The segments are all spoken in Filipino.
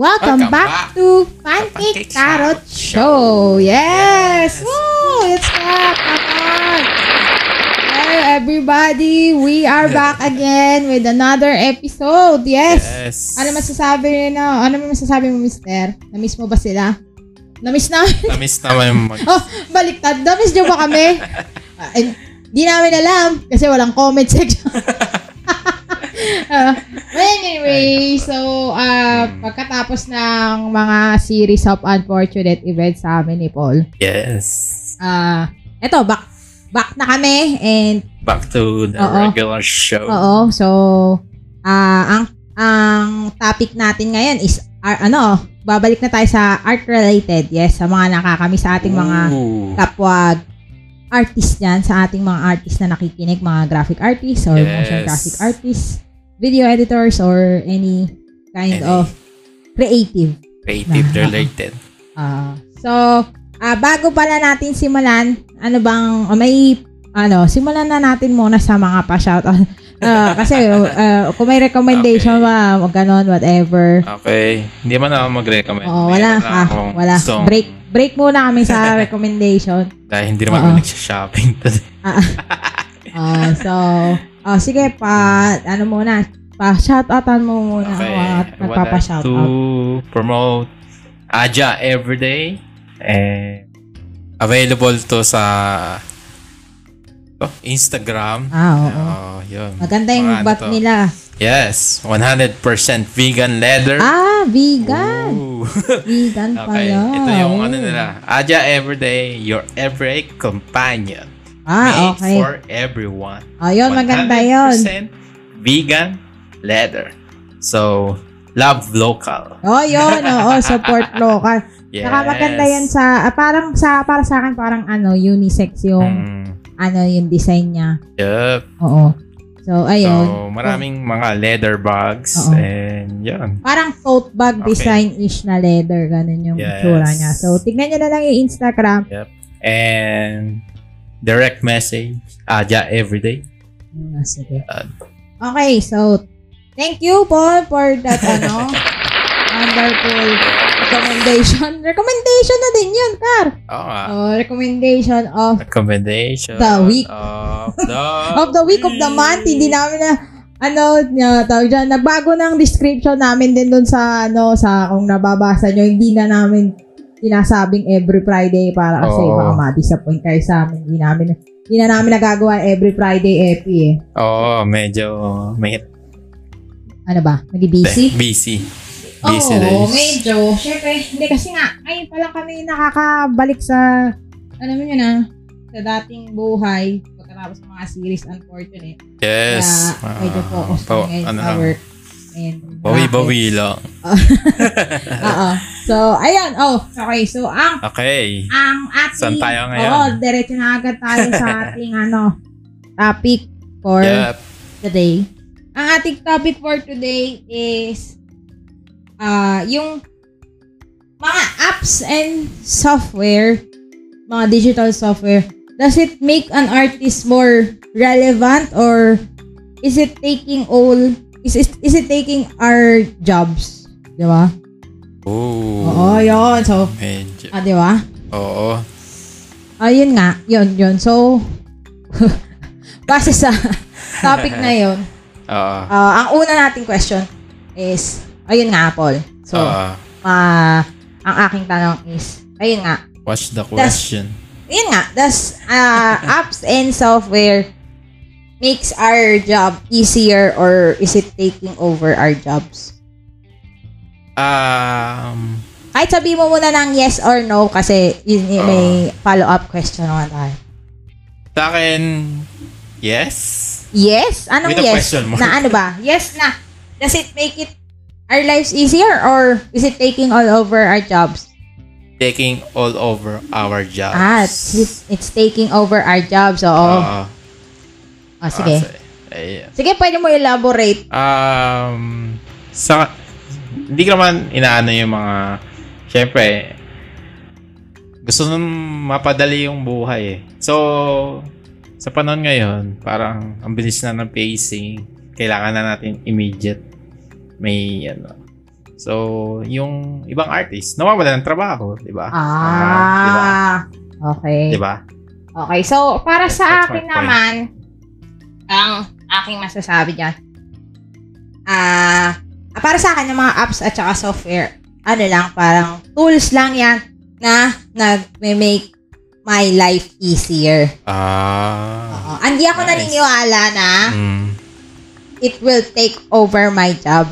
Welcome, Welcome back, back to Pancake Pancake Carrot Show. Yes! Yes. Woo! It's back! Kapag! Hello everybody! We are back again with another episode. Yes! Yes. Ano masasabi na? Ano masasabi mo, mister? Na-miss mo ba sila? Na-miss namin? Namiss naman yung mag... oh, baliktad. Na-miss nyo ba kami? Ah, eh, Di namin alam kasi walang comment section. Well, anyway, so uh, Hmm. pagkatapos ng mga series of unfortunate events sa amin ni Paul, Yes. ah eto, back, back na kami and Back to the Oo. regular show. oo, so ah ang ang topic natin ngayon is ar- ano, babalik na tayo sa art related. Yes, sa mga nakakami sa ating mga Ooh. kapwa artist yan, sa ating mga artist na nakikinig, mga graphic artists or Yes. motion graphic artists, video editors or any kind Any. of creative. Creative Na- related. Ah, so, ah, bago pala natin simulan, ano bang, o may, ano, simulan na natin muna sa mga pa-shoutout. Ah, kasi, ah, kung may recommendation Okay. ba, o ganon, whatever. Okay. Hindi man ako mag-recommend. Oo, wala. Lang Ah, akong wala. gustong- Break, break muna kami sa recommendation. Dahil hindi naman Oo. ako nagsha-shopping. Ah, so, oh, sige pa, ano muna, pa shoutoutan mo muna Okay. ako at like to promote Aja Everyday. And available to sa oh, Instagram. Ah, oo. Oh, yun. Maganda yung Mga ano nila. Yes, 100% vegan leather. Ah, vegan. Ooh. Vegan okay, pala. ito yung ano nila. Aja Everyday, your every companion. Ah, Made okay. for everyone. Ayun, maganda yun. 100% vegan leather. So, love local. Oh, yun. Oo, support local. Yes. Saka maganda yan sa, ah, parang sa, para sa akin, parang ano, unisex yung, Mm, ano, yung design niya. yup. Oo. So, ayun. So, maraming mga leather bags. Oo. And, yun. Parang tote bag Okay. design-ish na leather. Ganun yung Yes. itsura niya. So, tignan nyo na lang yung Instagram. And, direct message. Aja Everyday. Ah, sige. Uh, Okay, so, thank you, Paul, for that, ano, wonderful recommendation. Recommendation na din yun, Kar. Oo nga. Oh, recommendation of Recommendation The week. of the of the week of the month. Hindi namin na, ano, na, tawag dyan, nagbago ng description namin din dun sa, ano, sa, kung nababasa nyo, hindi na namin sinasabing every Friday para kasi Oo. baka ma-disappoint kayo sa amin. Hindi namin, hindi na namin nagagawa every Friday epi eh. Oo, medyo may Ano ba? Nag-busy? busy. Busy Oo, days. medyo. Siyempre, hindi kasi nga, ngayon pa lang kami nakakabalik sa, ano mo yun ah, sa dating buhay, pagkatapos ng mga series, unfortunate. Yes. Kaya, medyo Ah, focus kami ngayon ano sa lang, work. And Bawi-bawi lang. Oo. So, ayun. Oh, okay. So, ang, Okay. ang ating, Saan tayo ngayon? Oo, diretso na agad tayo sa ating, ano, topic for Yep. today. Ang ating topic for today is ah yung mga apps and software, mga digital software, does it make an artist more relevant or is it taking all is it, is it taking our jobs? Di ba? Ooh. Oo, yun. So, Medyo. ah, di ba? Oo. Ayun nga, yun, yun. So, base sa topic na yun, Oo. Ah, ang una nating question is, ayun nga, Paul. So, Oo. ah, ang aking tanong is, ayun nga, What's the question? ayun nga, does ah, apps and software makes our job easier or is it taking over our jobs? Um, Kahit sabi mo muna ng yes or no kasi yun, yun, may follow-up question naman tayo. sa akin, yes. Yes? Anong With yes? Na ano ba? Yes na. Does it make it our lives easier or is it taking all over our jobs? Taking all over our jobs. Ah, it's, it's taking over our jobs. Oo. Oo. Ah, sige. Ayun. Sige, pwede mo elaborate. Um, sa, hindi ko naman inaano yung mga, syempre, gusto nung mapadali yung buhay eh. So, sa panahon ngayon, parang ang bilis na ng pacing. Kailangan na natin immediate may ano. So, yung ibang artist, nawawala ng trabaho, di ba? Ah, di ba? okay. Di ba? Okay, so para sa that's akin naman, ang aking masasabi dyan, ah, para sa akin yung mga apps at saka software, ano lang, parang tools lang yan na nag-make my life easier. Ah. Oo. Hindi ako Nice. naniniwala na Mm. it will take over my job.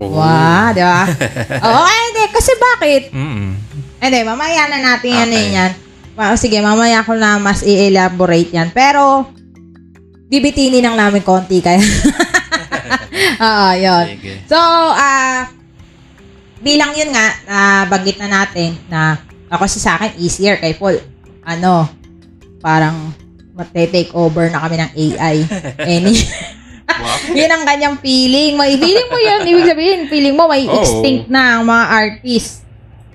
Oh. Wow, di ba? Oo, ay, hindi. Kasi bakit? Mm. Hindi, mamaya na natin yan Okay. yan. Ma- sige, mamaya ko na mas i-elaborate yan. Pero, bibitinin lang namin konti kaya. Oo, yun. Sige. So, ah, bilang yun nga, na banggit na natin na ako si sa akin, easier kay Paul. Ano, parang mate-take over na kami ng AI. Any, yun ang kanyang feeling. May feeling mo yun. Ibig sabihin, feeling mo may Oo. extinct na ang mga artist.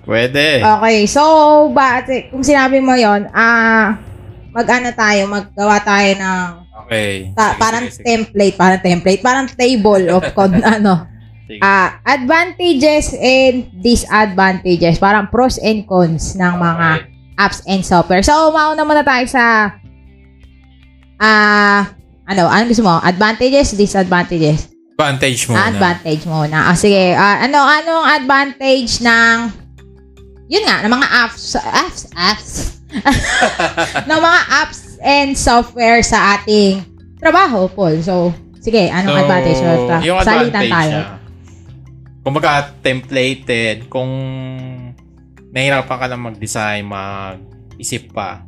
Pwede. Okay, so, ba, kung sinabi mo yon ah, mag-ano tayo, maggawa tayo ng, Okay. ta- Sige, parang sige, sige. template, parang template, parang table of con, ano, Sige. ah, advantages and disadvantages, parang pros and cons ng mga Okay. apps and software. So, mauna muna tayo sa, ah, ano, anong gusto mo? Advantages, disadvantages? Advantage Ah, muna. advantage muna. Ah, sige. Ah, ano, anong advantage ng, yun nga, ng mga apps, apps, apps, ng mga apps and software sa ating trabaho, Paul. So, sige, anong advantage? So, yung salitan advantage tayo. niya, kumbaga templated, kung nahirapan ka lang mag-design, mag-isip pa,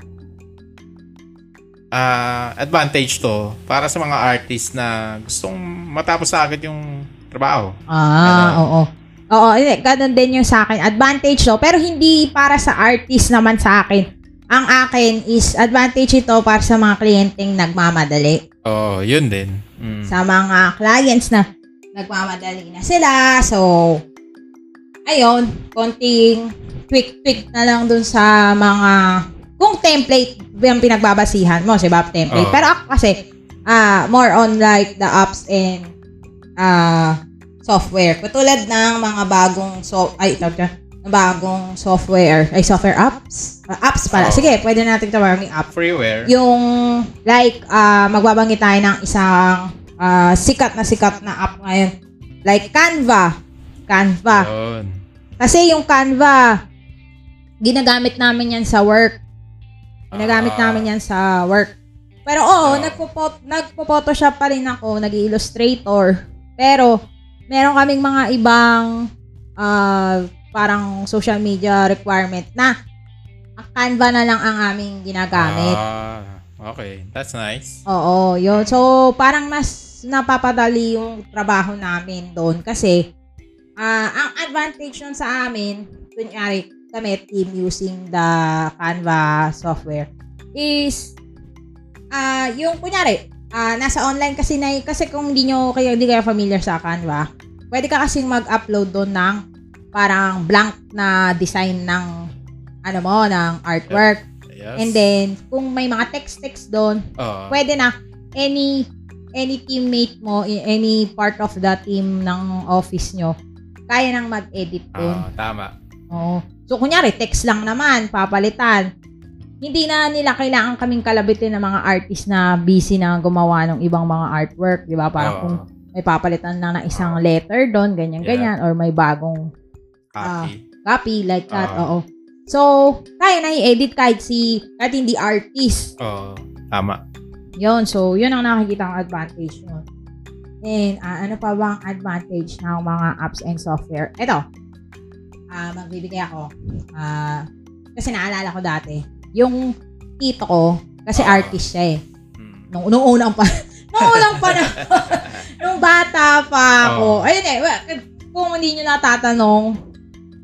ah advantage to para sa mga artist na gustong matapos sa agad yung trabaho. Ah, Ano? oo. Oo, hindi, ganun din yung sa akin. Advantage to, pero hindi para sa artist naman sa akin. Ang akin is advantage ito para sa mga kliyenteng nagmamadali. Oh, yun din. Mm. sa mga clients na nagmamadali na sila. So, ayun, konting tweak-tweak na lang dun sa mga kung template yung pinagbabasihan mo, si Bob template. Oo. Pero ako kasi, ah more on like the apps and ah software. Katulad ng mga bagong so ay tawag ka, bagong software, ay software apps. Ah, apps pala. Oo. Sige, pwede natin tawagin app Freeware. yung like ah magbabanggit tayo ng isang ah, sikat na sikat na app ngayon. Like Canva. Canva. Yun. Kasi yung Canva, ginagamit namin yan sa work. Ginagamit Ah. namin yan sa work. Pero oo, nagpo-pot, nagpo-photoshop pa rin ako, nag-illustrator. Pero, meron kaming mga ibang ah, parang social media requirement na ang Canva na lang ang aming ginagamit. Ah, okay. That's nice. Oo, yun. So, parang mas napapadali yung trabaho namin doon kasi ah ang advantage nun sa amin, kunyari kami team using the Canva software is ah yung kunyari ah nasa online kasi na kasi kung hindi nyo kayo hindi kayo familiar sa Canva, pwede ka kasing mag-upload doon ng parang blank na design ng ano mo, ng artwork. Yes. And then, kung may mga text-text doon, oh, pwede na any any teammate mo, any part of the team ng office nyo, kaya nang mag-edit doon. ah, tama. Oo. So, kunyari, text lang naman, papalitan. Hindi na nila kailangan kaming kalabitin ng mga artist na busy na gumawa ng ibang mga artwork, di ba? Parang Oo. kung may papalitan lang na isang letter doon, ganyan-ganyan, or may bagong copy. copy like that, Ah. oo. So, kaya na i-edit kahit si, kahit hindi artist. Oo. tama. Yon, so yun ang nakikita kong advantage nun. And ah, ano pa ba ang advantage ng mga apps and software? Ito, ah magbibigay ako. Ah, kasi naalala ko dati, yung tito ko, kasi Ah. artist siya eh. Mm. Nung, nung unang pa, nung unang pa nung bata pa ako. Oh. Ayun eh, kung hindi nyo natatanong,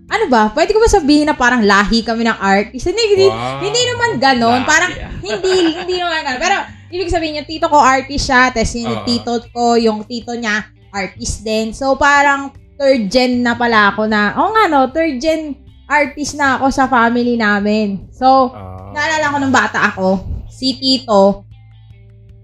ano ba, pwede ko ba sabihin na parang lahi kami ng artist? Hindi, hindi, Wow. hindi naman ganon. Lahi, Parang, ah. hindi, hindi naman ganon. Pero, ibig sabihin yung tito ko artist siya, tapos yung Oo. tito ko, yung tito niya, artist din. So, parang third gen na pala ako na, oh nga no, third gen artist na ako sa family namin. So, Ah. naalala ko nung bata ako, si tito,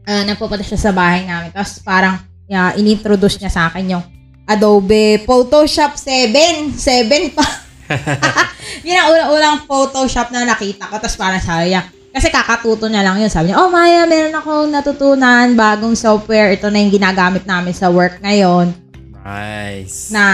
uh, nagpupunta siya sa bahay namin. Tapos parang, yeah, inintroduce niya sa akin yung Adobe Photoshop 7. 7 pa. yun ang unang-unang Photoshop na nakita ko. Tapos parang sabi niya, kasi kakatuto niya lang yun. Sabi niya, oh Maya, meron akong natutunan, bagong software. Ito na yung ginagamit namin sa work ngayon. Nice. Na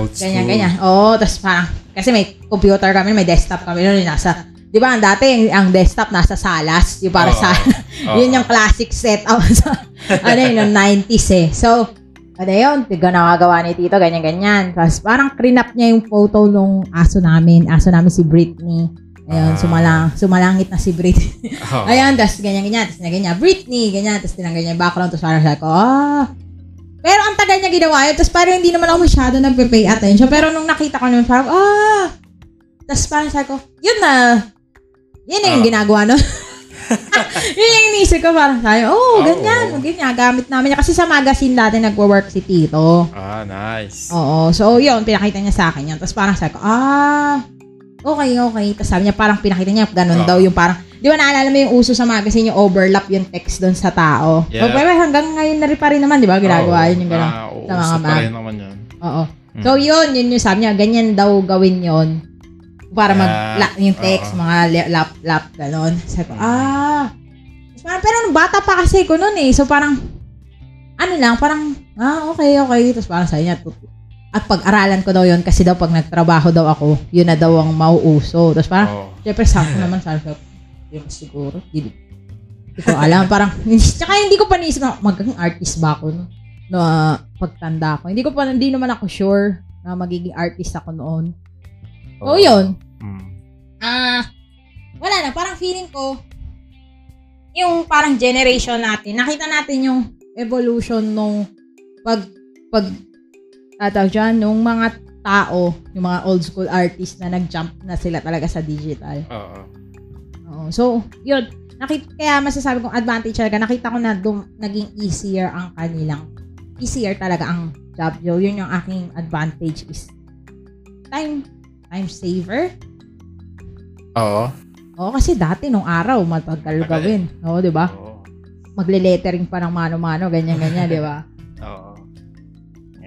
Old school. ganyan-ganyan. Oo, tapos parang, kasi may computer kami, may desktop kami noon, yung nasa, di ba, ang dati, ang desktop nasa salas, yung para Oo. sa, Oo. yun yung classic setup sa, ano yun, yung 90s eh. So, ano yun, tiga nakagawa ni Tito, ganyan-ganyan. Tapos parang crinap niya yung photo nung aso namin. Aso namin si Britney. Ayun, Ah. sumalang, sumalangit na si Britney. Oo. Ayan, tapos ganyan-ganyan. Tapos na ganyan, Britney, ganyan. Tapos tinanggal niya yung background. Tapos parang sabi ko, ah. Pero ang tagal niya ginawa yun. Tapos parang hindi naman ako masyado nagpe-pay attention. Pero nung nakita ko naman, parang, ah. Tapos parang sabi ko, yun na. Yan na yung Ah. ginagawa nun. yun yung inisip ko. Parang sabi, oh, Oo. ganyan. Ganyan, gamit namin. niya. Kasi sa magazine dati nagwo-work si Tito. Ah, nice. Oo. So, yun, pinakita niya sa akin yun. Tapos parang sabi ko, ah, okay, okay. Tapos sabi niya, parang pinakita niya, ganun Oo. daw yung parang, di ba naalala mo yung uso sa magazine, yung overlap yung text doon sa tao? Yeah. Pero hanggang ngayon na rin pa rin naman, di ba? Ginagawa Oo. yun yung gano'n. Ah, sa mga uso pa mag. rin naman yun. Oo. Mm. So, yun, yun yung sabi niya, ganyan daw gawin yun. Para mag, la- yung text, Oo. mga lap, lap, gano'n. Sabi ko, ah. Parang, pero nung bata pa kasi ko noon eh. So, parang, ano lang, parang, ah, okay, okay. Tapos parang sabi niya, at pag-aralan ko daw yun kasi daw pag nagtrabaho daw ako, yun na daw ang mauuso. Tapos parang, Oo. syempre sakto naman sabi ko, yun siguro. Hindi, hindi ko alam. Parang, tsaka hindi ko pa naisip na magiging artist ba ako no? na pagtanda ko. Hindi ko pa, hindi naman ako sure na magiging artist ako noon. So, yun. Mm. Ah, wala na. Parang feeling ko, yung parang generation natin, nakita natin yung evolution nung pag, pag, tatawag dyan, nung mga tao, yung mga old school artists na nag-jump na sila talaga sa digital. Oo. Oo. So, yun. Nakita, kaya masasabi kong advantage talaga, nakita ko na dum, naging easier ang kanilang, easier talaga ang job. Yo, yun yung aking advantage is time, time saver. Oo. Oo, kasi dati nung araw, matagal Tagal. gawin. Oo, di ba? Oo. Magle-lettering pa ng mano-mano, ganyan-ganyan, di ba? Oo.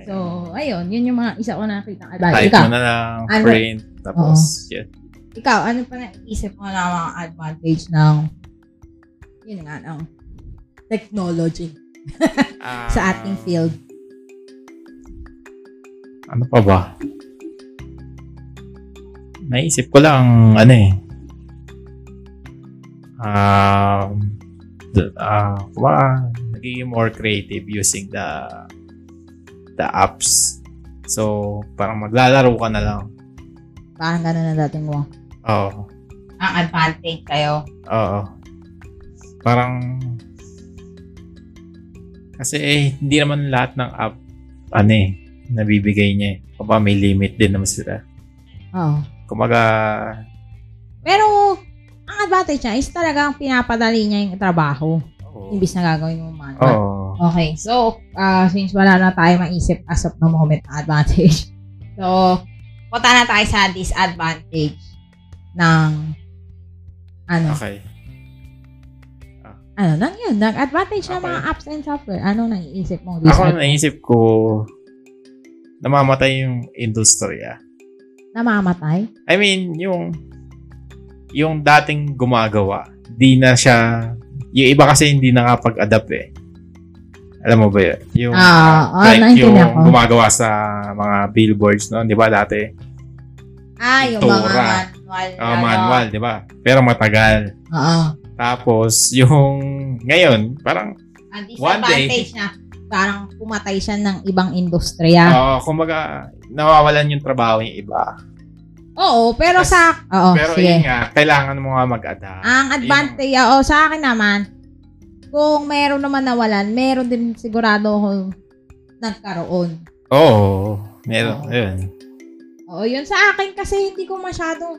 So, ayun, yun yung mga isa ko nakita. advantage. Type Ikaw, mo na lang, Ano? print, tapos, yun. ikaw, ano pa naisip mo na mga advantage ng, yun nga, ng technology sa Ah, ating field? Ano pa ba? Naisip ko lang, ano eh. Um, the, ah, uh, nagiging more creative using the the apps. So, parang maglalaro ka na lang. Parang ganun na dating mo. Oo. Ang advantage kayo. Oo. Parang kasi eh, hindi naman lahat ng app ano eh, nabibigay niya eh. Kumbaga may limit din naman sila. Oo. Kumbaga, Pero, ang advantage niya is talagang pinapadali niya yung trabaho. oo. Imbis na gagawin mo manual. Oo. Okay, so, uh, since wala na tayo maisip as of the moment na advantage, so, punta na tayo sa disadvantage ng, ano, Okay. ano, nang yun, ng advantage ng Okay. mga apps and software. Ano naiisip mo? Ako naisip ko namamatay yung industriya. Namamatay? I mean, yung yung dating gumagawa, di na siya yung iba kasi hindi nakapag-adapt eh. Alam mo ba yun? Yung, Ah, ah, like yung naintindihan ko. gumagawa sa mga billboards noon, di ba dati? Ah, yung mga Tura. manual. Ah, manual, di ba? Pero matagal. Oo. Tapos, yung ngayon, parang, Ang One day- niya, parang pumatay siya ng ibang industriya. ah, kumbaga, nawawalan yung trabaho yung iba. Oo, pero Tas- sa... Oo, Pero sige. yun nga, kailangan mo nga mag-adapt. Ang advantage, oo, sa akin naman, kung meron naman nawalan, meron din sigurado ako nagkaroon. Oo, meron, Oo. yun. Oo, yun sa akin kasi hindi ko masyado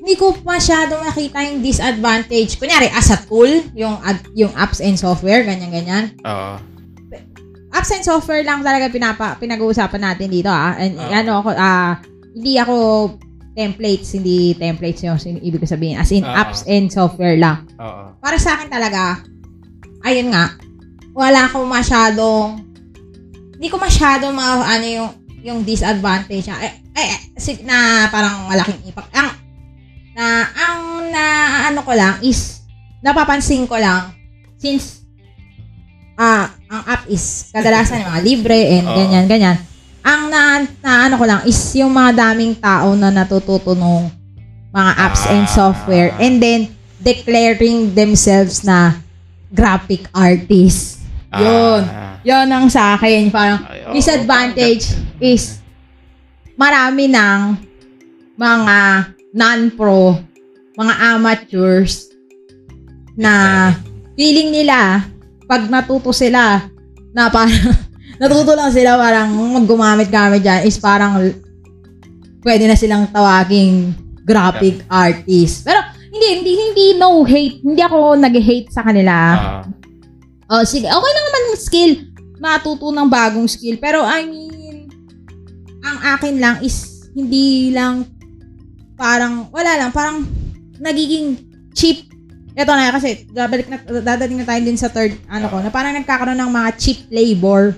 hindi ko masyado nakita yung disadvantage. Kunyari, as a tool, yung, ad- yung apps and software, ganyan-ganyan. Oo. Apps and software lang talaga pinapa, pinag-uusapan natin dito, ah. And, Oo. ano ako, ah, hindi ako templates, hindi templates yung sin- ibig sabihin. As in, Oo. apps and software lang. Oo. para sa akin talaga, ayun nga, wala akong masyadong hindi ko masyado ma ano yung yung disadvantage niya. Eh, eh, si- na parang malaking impact. Ang na ang na ano ko lang is napapansin ko lang since ah ang app is kadalasan yung mga libre and Oo. ganyan ganyan. Ang na, na ano ko lang is yung mga daming tao na natututo nung mga apps and Ah. software and then declaring themselves na graphic artists. Yun. Ah, Yun ang sa akin. Parang ay, oo, disadvantage is marami ng mga non-pro, mga amateurs na feeling nila pag natuto sila na parang natuto lang sila parang maggumamit-gamit dyan is parang pwede na silang tawaging graphic artist. Pero hindi, hindi, hindi no hate. Hindi ako nag-hate sa kanila. Ah, Oh, sige. Okay lang naman yung skill. Matuto ng bagong skill. Pero I mean, ang akin lang is hindi lang parang, wala lang, parang nagiging cheap. Ito na kasi, babalik na, dadating na tayo din sa third, ano ko, na parang nagkakaroon ng mga cheap labor.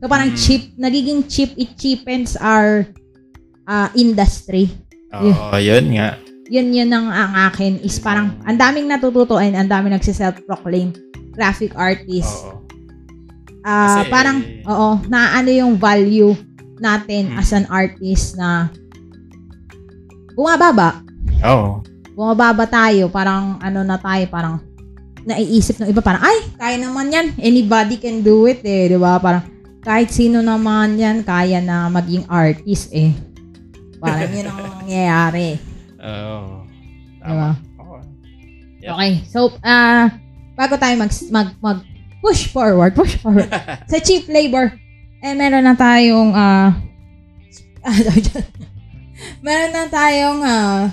So parang Mm. cheap, nagiging cheap, it cheapens our uh, industry. Oo, yun nga. Yun yun ang, ang akin is parang ang daming natututo and ang daming nagsiself-proclaim graphic artist. Oo. Ah, Kasi- parang oo, na ano yung value natin Hmm. as an artist na bumababa. Oo. Bumababa tayo, parang ano na tayo, parang naiisip ng iba parang ay, kaya naman 'yan. Anybody can do it eh, 'di ba? Parang kahit sino naman 'yan kaya na maging artist eh. Parang yun ang nangyayari. Oo. Diba? Oo. Yep. Okay. So, ah bago tayo mag, mag, mag push forward, push forward. sa cheap labor, eh, meron na tayong, ah, meron na tayong, uh,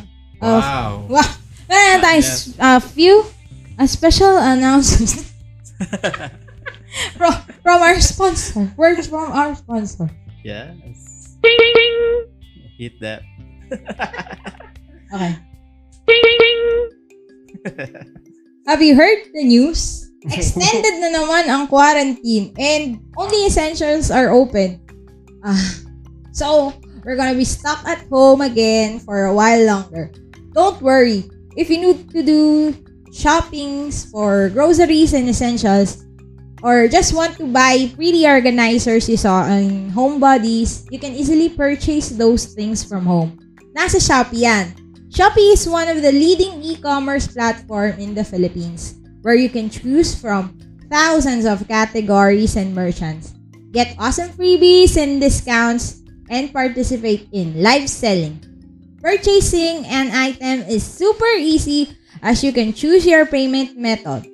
Wow. wow, meron na tayong Yes. uh, few, a special announcement from, from our sponsor. Words from our sponsor. Yes. Hit that. Okay. Have you heard the news? Extended na naman ang quarantine and only essentials are open. Ah, so, we're gonna be stuck at home again for a while longer. Don't worry. If you need to do shoppings for groceries and essentials, or just want to buy pretty organizers you saw on Homebodies, you can easily purchase those things from home. Nasa Shopee yan. Shopee is one of the leading e-commerce platform in the Philippines where you can choose from thousands of categories and merchants. Get awesome freebies and discounts and participate in live selling. Purchasing an item is super easy as you can choose your payment method,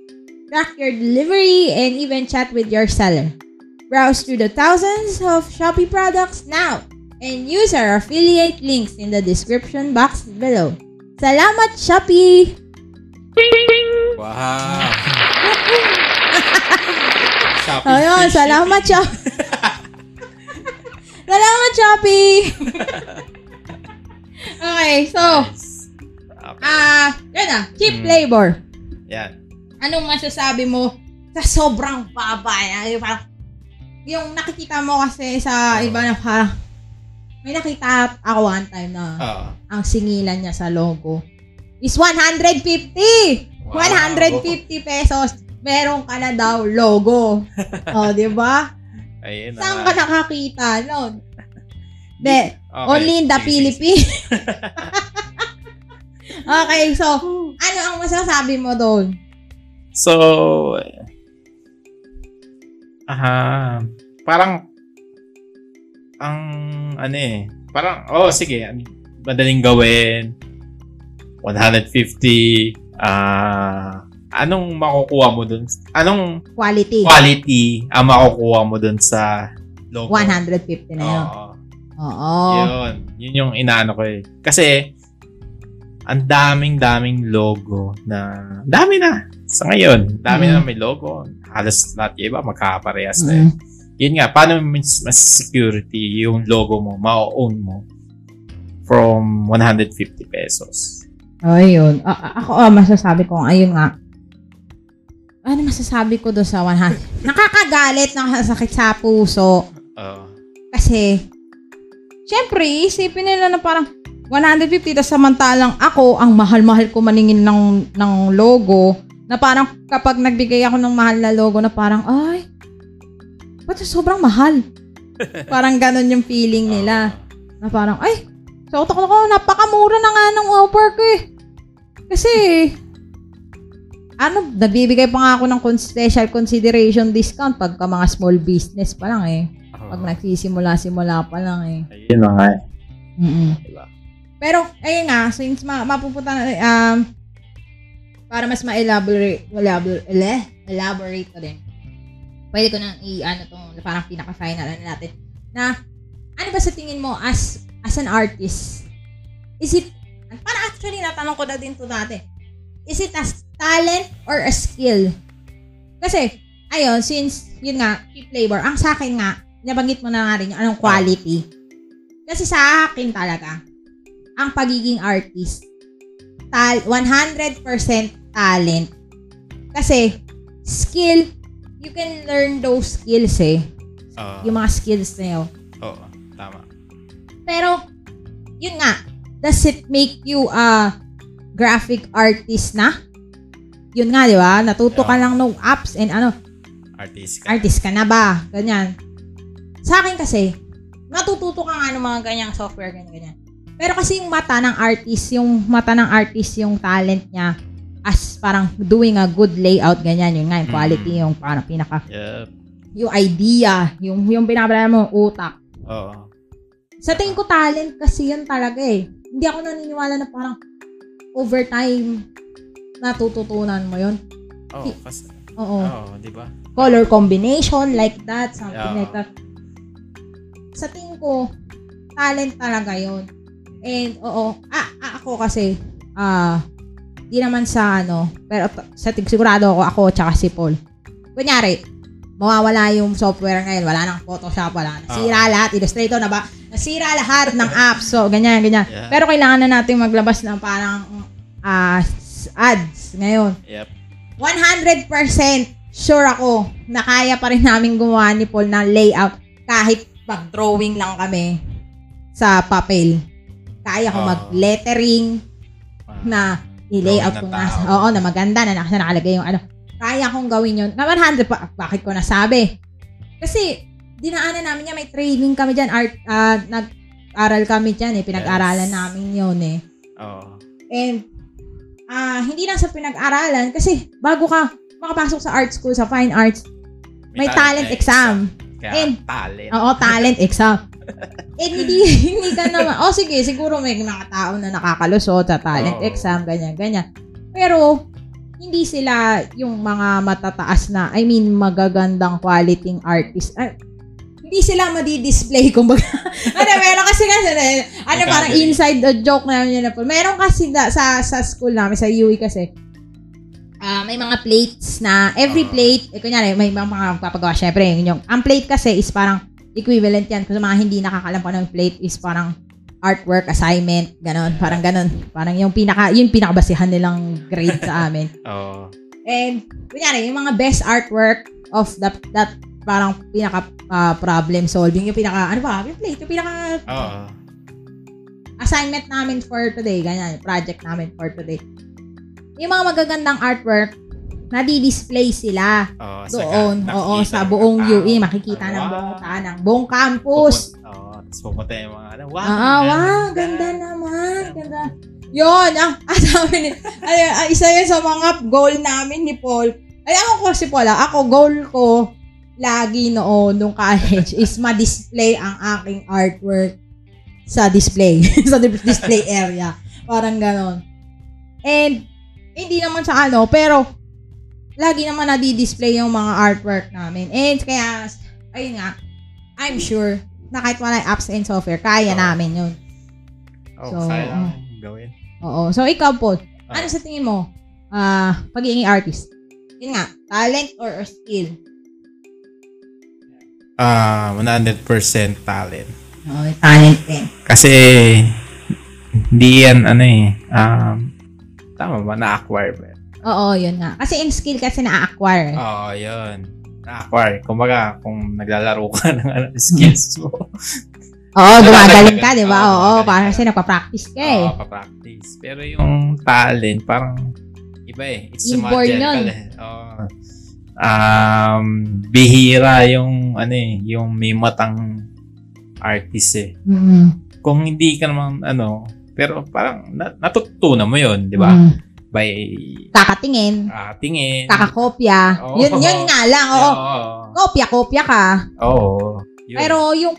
track your delivery, and even chat with your seller. Browse through the thousands of Shopee products now and use our affiliate links in the description box below. Salamat, Shopee! Wow. Oh, Shopee Ayun, free salamat, Shopee! salamat, Shopee! okay, so, shipping. Okay. ah, yan na, cheap Mm. labor. Yan. Anong masasabi mo sa sobrang baba? Yung parang, yung nakikita mo kasi sa Oo. iba na parang, may nakita ako one time na Oo. ang singilan niya sa logo is 150! Wow. 150 pesos. Meron ka na daw logo. o, di ba? Ayun Saan na. ka nakakita nun? De, Okay, only in the Philippines. okay, so, ano ang masasabi mo doon? So, aha, parang, ang, ano eh, parang, oh, sige, madaling gawin, 150, ah, anong makukuha mo dun? Anong Quality. quality ang makukuha mo dun sa logo? 150 na yun. Oo. Oo. Yun. Yun yung inaano ko eh. Kasi, ang daming daming logo na, dami na. Sa ngayon, dami Mm. na may logo. Halos lahat yung iba magkakaparehas na eh. Yun nga, paano mas, mas security yung logo mo, ma-own mo from 150 pesos. Ayun. A- a- ako, ah, masasabi ko, ayun nga. Ano masasabi ko doon sa 100? Nakakagalit, nakasakit sa puso. Oo. Kasi, syempre, isipin nila na parang 150, tapos samantalang ako, ang mahal-mahal ko maningin ng, ng logo, na parang kapag nagbigay ako ng mahal na logo, na parang, ay, ba't sobrang mahal? parang ganon yung feeling nila. Na parang, ay, sa utak ko, napakamura na nga ng offer ko eh. Kasi, ano, nagbibigay pa nga ako ng special consideration discount pagka mga small business pa lang eh. Pag nagsisimula-simula pa lang eh. Ayun na nga. eh. mm Diba? Pero, ayun nga, since ma mapupunta na, um, para mas ma-elaborate, elaborate, ele, elaborate ko din, pwede ko nang i-ano tong parang pinaka-final ano natin, na, ano ba sa tingin mo as, as an artist? Is it, parang actually natanong ko na din to dati, is it as talent or a skill? Kasi, ayun, since, yun nga, cheap labor, ang sa akin nga, nabanggit mo na nga rin yung anong quality. Kasi sa akin talaga, ang pagiging artist, tal 100% talent. Kasi, skill, you can learn those skills eh. Oo. Yung mga skills na yun. Oo. Tama. Pero, yun nga, does it make you a graphic artist na? Yun nga, di ba? Natuto ka Yeah. lang ng apps and ano, Artist ka. artist ka na ba? Ganyan. Sa akin kasi, matututo ka nga ng mga ganyang software, ganyan, ganyan. Pero kasi yung mata ng artist, yung mata ng artist, yung talent niya, as parang doing a good layout, ganyan, yun nga, yung quality, yung parang pinaka, Yep. yung idea, yung, yung pinapalala mo, utak. Oo. Sa tingin ko, talent kasi yun talaga eh. Hindi ako naniniwala na parang overtime natututunan mo yun. Oo. Kasi, Oo. oo, di ba? color combination like that, something Yeah. like that. Sa tingin ko, talent talaga yon And, oo, ah, ah, ako kasi, ah, di naman sa ano, pero sa tig sigurado ako, ako tsaka si Paul. Kunyari, mawawala yung software ngayon, wala nang Photoshop, wala. Nasira Ah. lahat, Illustrator na ba? Nasira lahat ng apps, so ganyan, ganyan. Yeah. Pero kailangan na natin maglabas ng parang s- ads ngayon. Yep. 100% sure ako na kaya pa rin namin gumawa ni Paul ng layout kahit pag-drawing lang kami sa papel. Kaya ko Oo. mag-lettering Ah. na i-layout ko ng nga. Oo, na maganda na naka- nakalagay yung ano. Kaya kong gawin yun. Na 100 pa, bakit ko nasabi? Kasi, dinaanan namin yan. May training kami dyan. Art, ah, nag-aral kami dyan eh. Pinag-aralan Yes. namin yun eh. Oo. And, ah hindi lang sa pinag-aralan, kasi bago ka makapasok sa art school, sa fine arts, may talent exam. Kaya And- talent. Oo, talent exam. And hindi, hindi ka naman, oh sige, siguro may mga tao na nakakalusot sa talent Oo. exam, ganyan, ganyan. Pero, hindi sila yung mga matataas na, I mean, magagandang quality artist. Ay, hindi sila madi-display, kumbaga. ano, meron kasi kasi, ano, May parang inside the joke namin yun na po. Meron kasi da, sa, sa school namin, sa UE kasi, ah may mga plates na, every Oo. plate, eh, kunyari, may mga, mga papagawa, syempre, yun yung, ang plate kasi is parang, equivalent yan. Kung sa mga hindi nakakalam pa ng plate is parang artwork, assignment, ganon, parang ganon. Parang yung pinaka, yung pinakabasihan nilang grade sa amin. Oo. And, kunyari, yung mga best artwork of that, that parang pinaka ah, problem solving, yung pinaka, ano ba, yung plate, yung pinaka Oo. assignment namin for today, ganyan, project namin for today. Yung mga magagandang artwork, nadi-display sila sa doon, ga- oo, sa ng buong tao. UE, makikita ng Wow. buong tanang, buong campus. Pupun- Oo. Tapos pupunta yung mga ano. Wow. Ah, wow, ganda naman, ganda. Yun, ang, ah, sabi ni, ay, ay, isa yun sa mga goal namin ni Paul. Ay, ako ko si Paul, ah, ako, goal ko, lagi noon, nung college, is ma-display ang aking artwork sa display, sa di- display area. Parang ganon. And, hindi naman sa ano, pero, lagi naman nadi-display yung mga artwork namin. And, kaya, ayun nga, I'm sure, na kahit wala yung apps and software, kaya Oo. namin yun. Oh, So, kaya lang mm. gawin. Oo. So, ikaw, Paul, Ah. ano sa tingin mo, ah pagiging artist? Yun nga, talent or skill? Ah, 100% talent. Oo, talent din. Kasi, hindi yan, ano eh, um, tama ba, na-acquire ba? Oo, yun nga. Kasi in skill kasi na-acquire. Oo, yun. acquire. Kumbaga, kung naglalaro ka ng ano, skills mo. Oo, gumagaling ka, di ba? Oo, Oo, ka. kasi nagpa-practice ka eh. Oo, pa-practice. Pero yung talent, parang iba eh. It's Inborn yun. Oo. Um, bihira yung, ano eh, yung may matang artist eh. Mm. Kung hindi ka naman, ano, pero parang na, natutunan mo yun, di ba? Mm. By Kakatingin, ah, tingin. kakakopya. Oo. Yun, yun nga lang, oo. Kopya-kopya ka. Oo. Yun. Pero yung,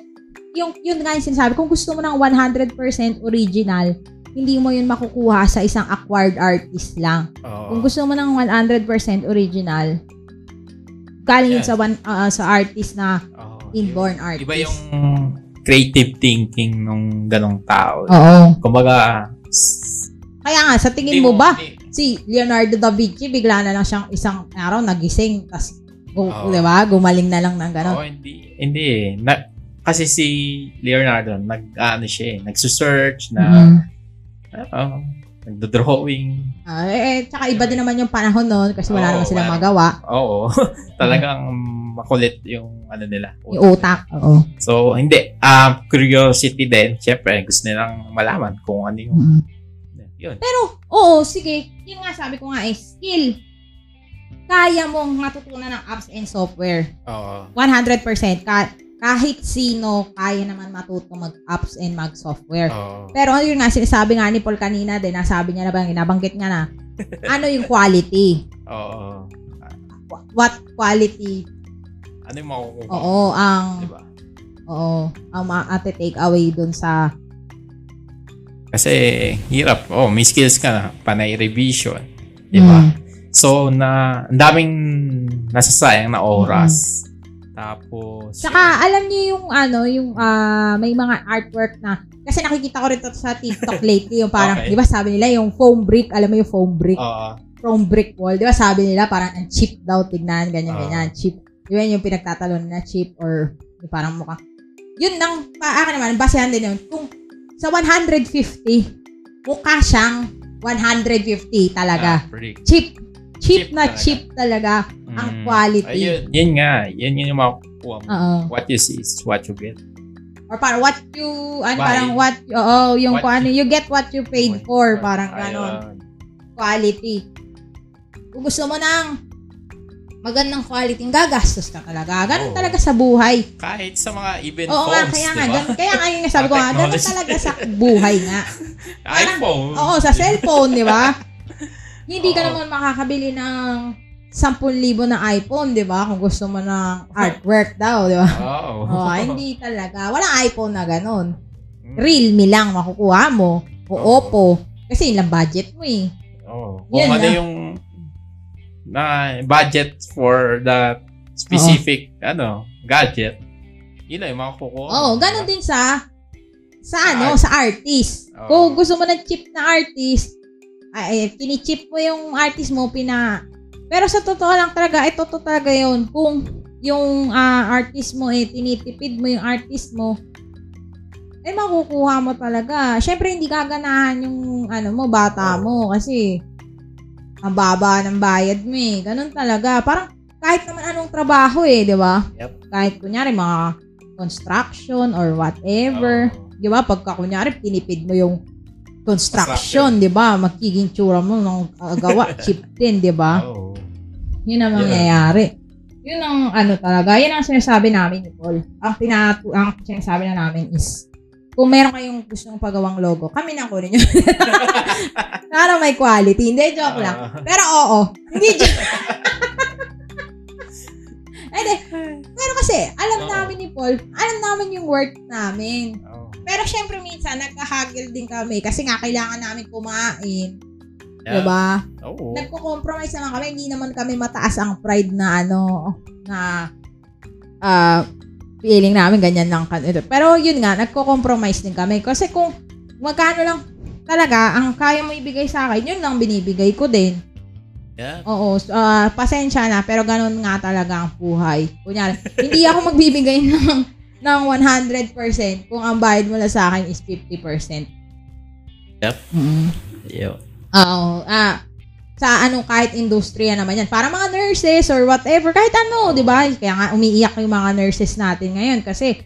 yung, yun nga yung sinasabi, kung gusto mo ng 100% original, hindi mo yun makukuha sa isang acquired artist lang. Oo. Kung gusto mo ng 100% original, galing yun Yes. sa one, ah, sa artist na Oo. inborn artist. Iba yung creative thinking nung ganong tao. Oo. Kumbaga, Kaya nga, sa tingin mo ba, si Leonardo da Vinci, bigla na lang siyang isang araw nagising, tas, gu- Oo. di ba, gumaling na lang ng gano'n. Oo, hindi. Hindi eh. Na, kasi si Leonardo, nag, ano siya eh, nagsusearch na, Mm. uh, nagdo-drawing. Ah, eh, eh, tsaka iba din naman yung panahon noon kasi wala Oo, naman silang wala. magawa. Oo. Talagang makulit yung ano nila. Yung utak. Oo. So, hindi. Um, curiosity din. Siyempre, gusto nilang malaman kung ano yung, Mm. yun. Pero, oo, sige. Yun nga sabi ko nga eh, skill. Kaya mong matutunan ng apps and software. Oo. 100%. Ka- kahit sino, kaya naman matuto mag-apps and mag-software. Oo. Pero yun nga, sinasabi nga ni Paul kanina din, nasabi niya na ba, ginabanggit nga na, ano yung quality? Oo. Wh- What quality? Ano yung makukuha? Oo, ang, Diba? oo, ang ma-ate take away dun sa, Kasi, hirap. Oh, may skills ka na. Panay revision. Di ba? Mm. So, na, ang daming nasasayang na oras. Tapos, Saka, alam niyo yung, ano, yung, ah, may mga artwork na, kasi nakikita ko rin to sa TikTok lately, yung parang, Okay. di ba sabi nila, yung foam brick, alam mo yung foam brick, Oo. foam brick wall, di ba sabi nila, parang ang cheap daw, tignan, ganyan, Oo. ganyan, cheap. Yun yung pinagtatalon na cheap or yung parang mukha. Yun nang, pa, akin naman, basehan din yun. Kung sa 150, mukha siyang 150 talaga. Ah, pretty. Cheap. Cheap, Cheap na talaga. cheap talaga ang Mm. quality. Ayun, yun nga. Yun yung makukuha mo. Oo. What you see is what you get. Or parang what you, ano, Buy. parang what, oo, yung What kung ano, you get what you paid for, parang ganon, quality. Kung gusto mo ng magandang quality, gagastos ka talaga. Ganon Oo. talaga sa buhay. Kahit sa mga event Oo nga, phones, kaya nga, ba? gan- kaya nga yung sabi ko nga, Technology. talaga sa buhay nga. iPhone. Oo, sa cellphone, di ba? Hindi ka Oo. naman makakabili ng 10,000 na iPhone, di ba? Kung gusto mo ng artwork daw, di ba? Oo. Oo, hindi talaga. Walang iPhone na ganon. Mm. Realme lang makukuha mo. O Oo. Oppo. Kasi yun lang budget mo eh. Oo. Kung ano na. yung na budget for that specific ano gadget, yun lang yung makukuha. Oo, ganon di din sa sa Sa ano, art. sa artist. Oo. Kung gusto mo ng cheap na artist, ay, kini-cheap mo yung artist mo, pina... Pero sa totoo lang talaga, ito to talaga yun. Kung yung ah, artist mo eh, tinitipid mo yung artist mo, eh makukuha mo talaga. Siyempre, hindi gaganahan yung ano mo, bata mo. Kasi, ang baba ng bayad mo eh. Ganun talaga. Parang, kahit naman anong trabaho eh, di ba? Yep. Kahit kunyari, mga construction or whatever. Oo. Di ba? Pagka kunyari, tinipid mo yung construction, di ba? Magiging tsura mo ng uh, gawa, cheap din, di ba? Oo. Yun ang Yeah. mangyayari. Yun ang ano talaga, yun ang sinasabi namin ni Paul. Ang, tinatu ang sinasabi na namin is, kung meron kayong gustong pagawang logo, kami na kunin nyo. Para may quality. Hindi, joke lang. Ah. Pero oo. Hindi joke. Hindi. Pero kasi, alam Oo. namin ni Paul, alam namin yung work namin. Pero syempre minsan, nagkahagil din kami kasi nga kailangan namin kumain. Yeah. Diba? Oo. Nagko-compromise naman kami. Hindi naman kami mataas ang pride na ano, na ah feeling namin ganyan lang. kan- ito. Pero yun nga, nagko-compromise din kami. Kasi kung magkano lang talaga, ang kaya mo ibigay sa akin, yun lang binibigay ko din. Yeah. Oo, s- ah, pasensya na, pero ganun nga talaga ang buhay. Kunyari, hindi ako magbibigay ng, ng 100% kung ang bayad mo lang sa akin is 50%. Yep. mm Yo. Oo. Ah, sa anong kahit industriya naman yan. Para mga nurses or whatever, kahit ano, di ba? Kaya nga umiiyak yung mga nurses natin ngayon kasi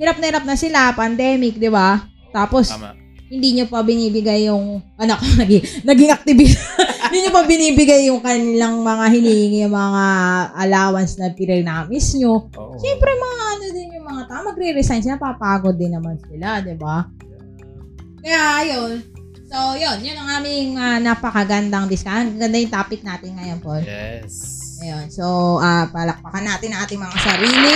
hirap na hirap na sila, pandemic, di ba? Tapos, Tama. hindi nyo pa binibigay yung, anak ko, naging, naging activist. hindi nyo pa binibigay yung kanilang mga hinihingi, yung mga allowance na pinag-namis nyo. Oo. Siyempre, mga ano din yung mga tao, magre-resign sila, papagod din naman sila, di ba? Kaya, ayun. So, yun. Yun ang aming ah, napakagandang discussion. Ganda yung topic natin ngayon, Paul. Yes. Ayun. So, ah palakpakan natin ang ating mga sarili.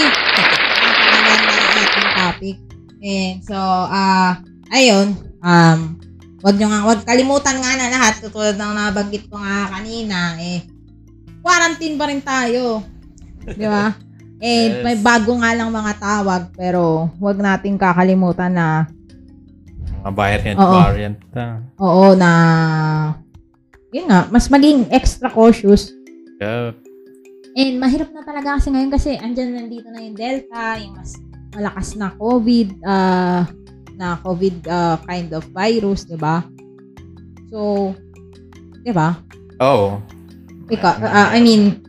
Napakaganda ang ating topic. And so, ah ayun. Um, wag nyo nga, wag kalimutan nga na lahat. Tutulad ng nabanggit ko nga kanina, eh, quarantine pa rin tayo. Di ba? Eh, Yes. may bago nga lang mga tawag, pero wag nating kakalimutan na Mga variant, Oo. variant. ah. Oo, na yun nga, mas maging extra cautious. Yeah. And mahirap na talaga kasi ngayon kasi andyan nandito na yung Delta, yung mas malakas na COVID, ah na COVID ah, kind of virus, di ba? So, di ba? Oo. Ikaw, ah, I mean,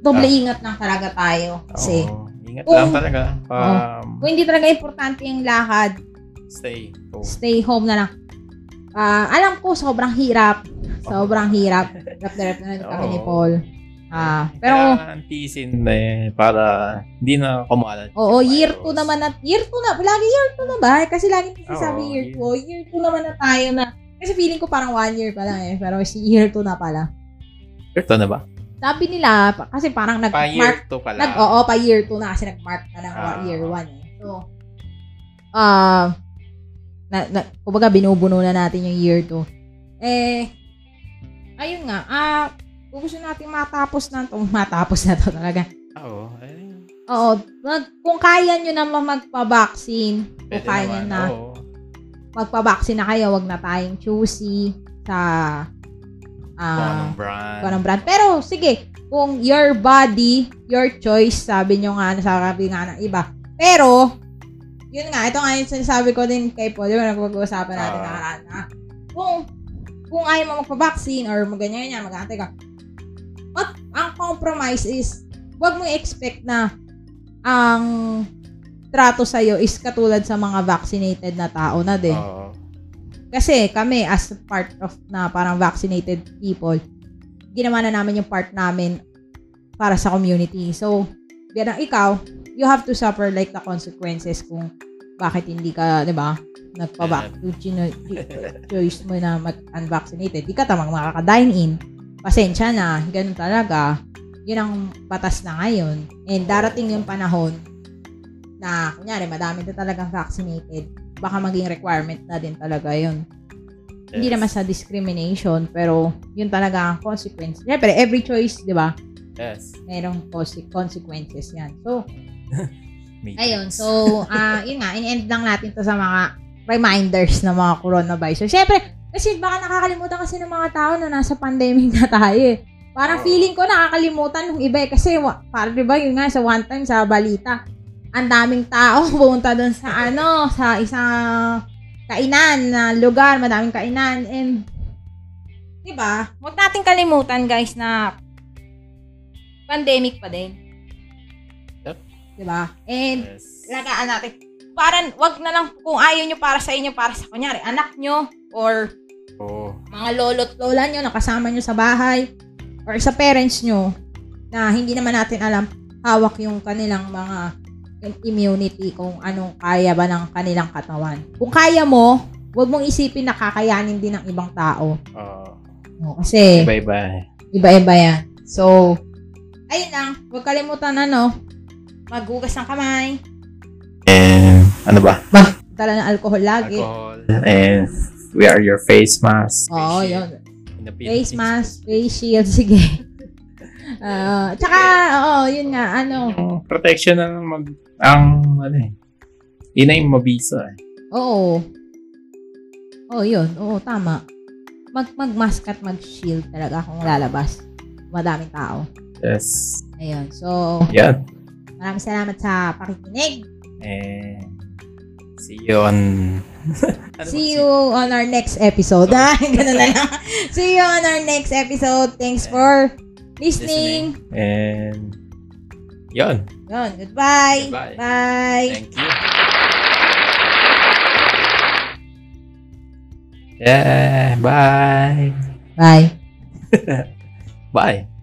doble ingat lang talaga tayo. Kasi, Oo. Ingat Kung- lang talaga. Um, kung hindi talaga importante yung lakad, stay. home. stay home na lang. Ah, alam ko, sobrang hirap. Sobrang hirap. Hirap na hirap na rin kami ni. Paul. Ah, pero, Kailangan tiisin na eh, para hindi na kumalat. oo, year 2 virus. naman na, year 2 na, lagi year 2 na ba? Kasi lagi Oo, year year- 2. Oh, year 2 naman na tayo na, kasi feeling ko parang 1 year pa lang eh, pero si year 2 na pala. Ito na ba? Sabi nila, pa- kasi parang Pa nag-mark, year 2 pala. nag, oo, pa year 2 na kasi nag-mark na ng Ah. year 1 eh. So, ah, na, na, kumbaga binubuno na natin yung year 2. Eh, ayun nga, ah, kung gusto natin matapos na to, matapos na to talaga. Oo. Eh, Oo, mag, kung kaya nyo naman magpa-vaccine, kung pwede kaya nyo naman. na Oo. magpa-vaccine na kayo, wag na tayong choosy sa Kung ah anong brand. kung brand. Pero, sige, kung your body, your choice, sabi nyo nga, nasabi nga ng iba. Pero, yun nga, ito nga yung sinasabi ko din kay Paul, yung nagpag-uusapan natin Ah. nakaraan na, kung, kung ayaw mo magpa-vaccine or maganyan yan, mag-aantay ka, wag, ang compromise is, wag mo i-expect na ang trato sa'yo is katulad sa mga vaccinated na tao na din. Oo. Kasi kami as part of na parang vaccinated people, ginawa na namin yung part namin para sa community. So, ganang ikaw, you have to suffer like the consequences kung bakit hindi ka, di ba, nagpa-vac, choice mo na mag-unvaccinated. Di ka tamang makaka-dine in. Pasensya na, ganun talaga. Yun ang batas na ngayon. And darating yung panahon na, kunyari, madami na talagang vaccinated baka maging requirement na din talaga yun. Hindi Yes. naman sa discrimination, pero yun talaga ang consequence. Siyempre, every choice, di ba? Yes. Merong conse- consequences yan. So. ayun. So, ah yun nga, in-end lang natin to sa mga reminders ng mga coronavirus. So, siyempre, kasi baka nakakalimutan kasi ng mga tao na nasa pandemic na tayo eh. Parang feeling ko nakakalimutan ng iba eh. Kasi, wa- parang di ba, yun nga, sa one time sa balita, ang daming tao pumunta doon sa ano, sa isang kainan na lugar, madaming kainan. And, di ba, huwag nating kalimutan guys na pandemic pa din. Di ba? And, Yes. lagaan natin. Parang, wag na lang, kung ayaw nyo para sa inyo, para sa kunyari, anak nyo, or Oo. mga lolo't lola nyo na kasama nyo sa bahay, or sa parents nyo, na hindi naman natin alam, hawak yung kanilang mga immunity kung anong kaya ba ng kanilang katawan. Kung kaya mo, wag mong isipin na kakayanin din ng ibang tao. Oo. No, kasi, Iba-iba. eh. iba-iba yan. So, ayun lang. Huwag kalimutan ano, maghugas ng kamay, And, ano ba? dala ng alcohol lagi. Alcohol. And, wear your face mask. Oo, face yun. shield. In the Face mask, face shield, sige. Ah, tsaka, oo, yun nga, ano, Yung protection na mag, ang, ano eh. Yun na yung mabisa eh. oo. Oo, yun, oo, tama. Mag, mag-mask at mag-shield talaga kung lalabas. Madaming tao. Yes. Ayun, so, Yan. Maraming salamat sa pakikinig. And, See you on... Ano? See you on our next episode. Ah, ganun na lang. See you on our next episode. Thanks for listening. And... Yun. Yun, goodbye. Goodbye. Bye. Thank you. Yeah, bye. Bye. Bye.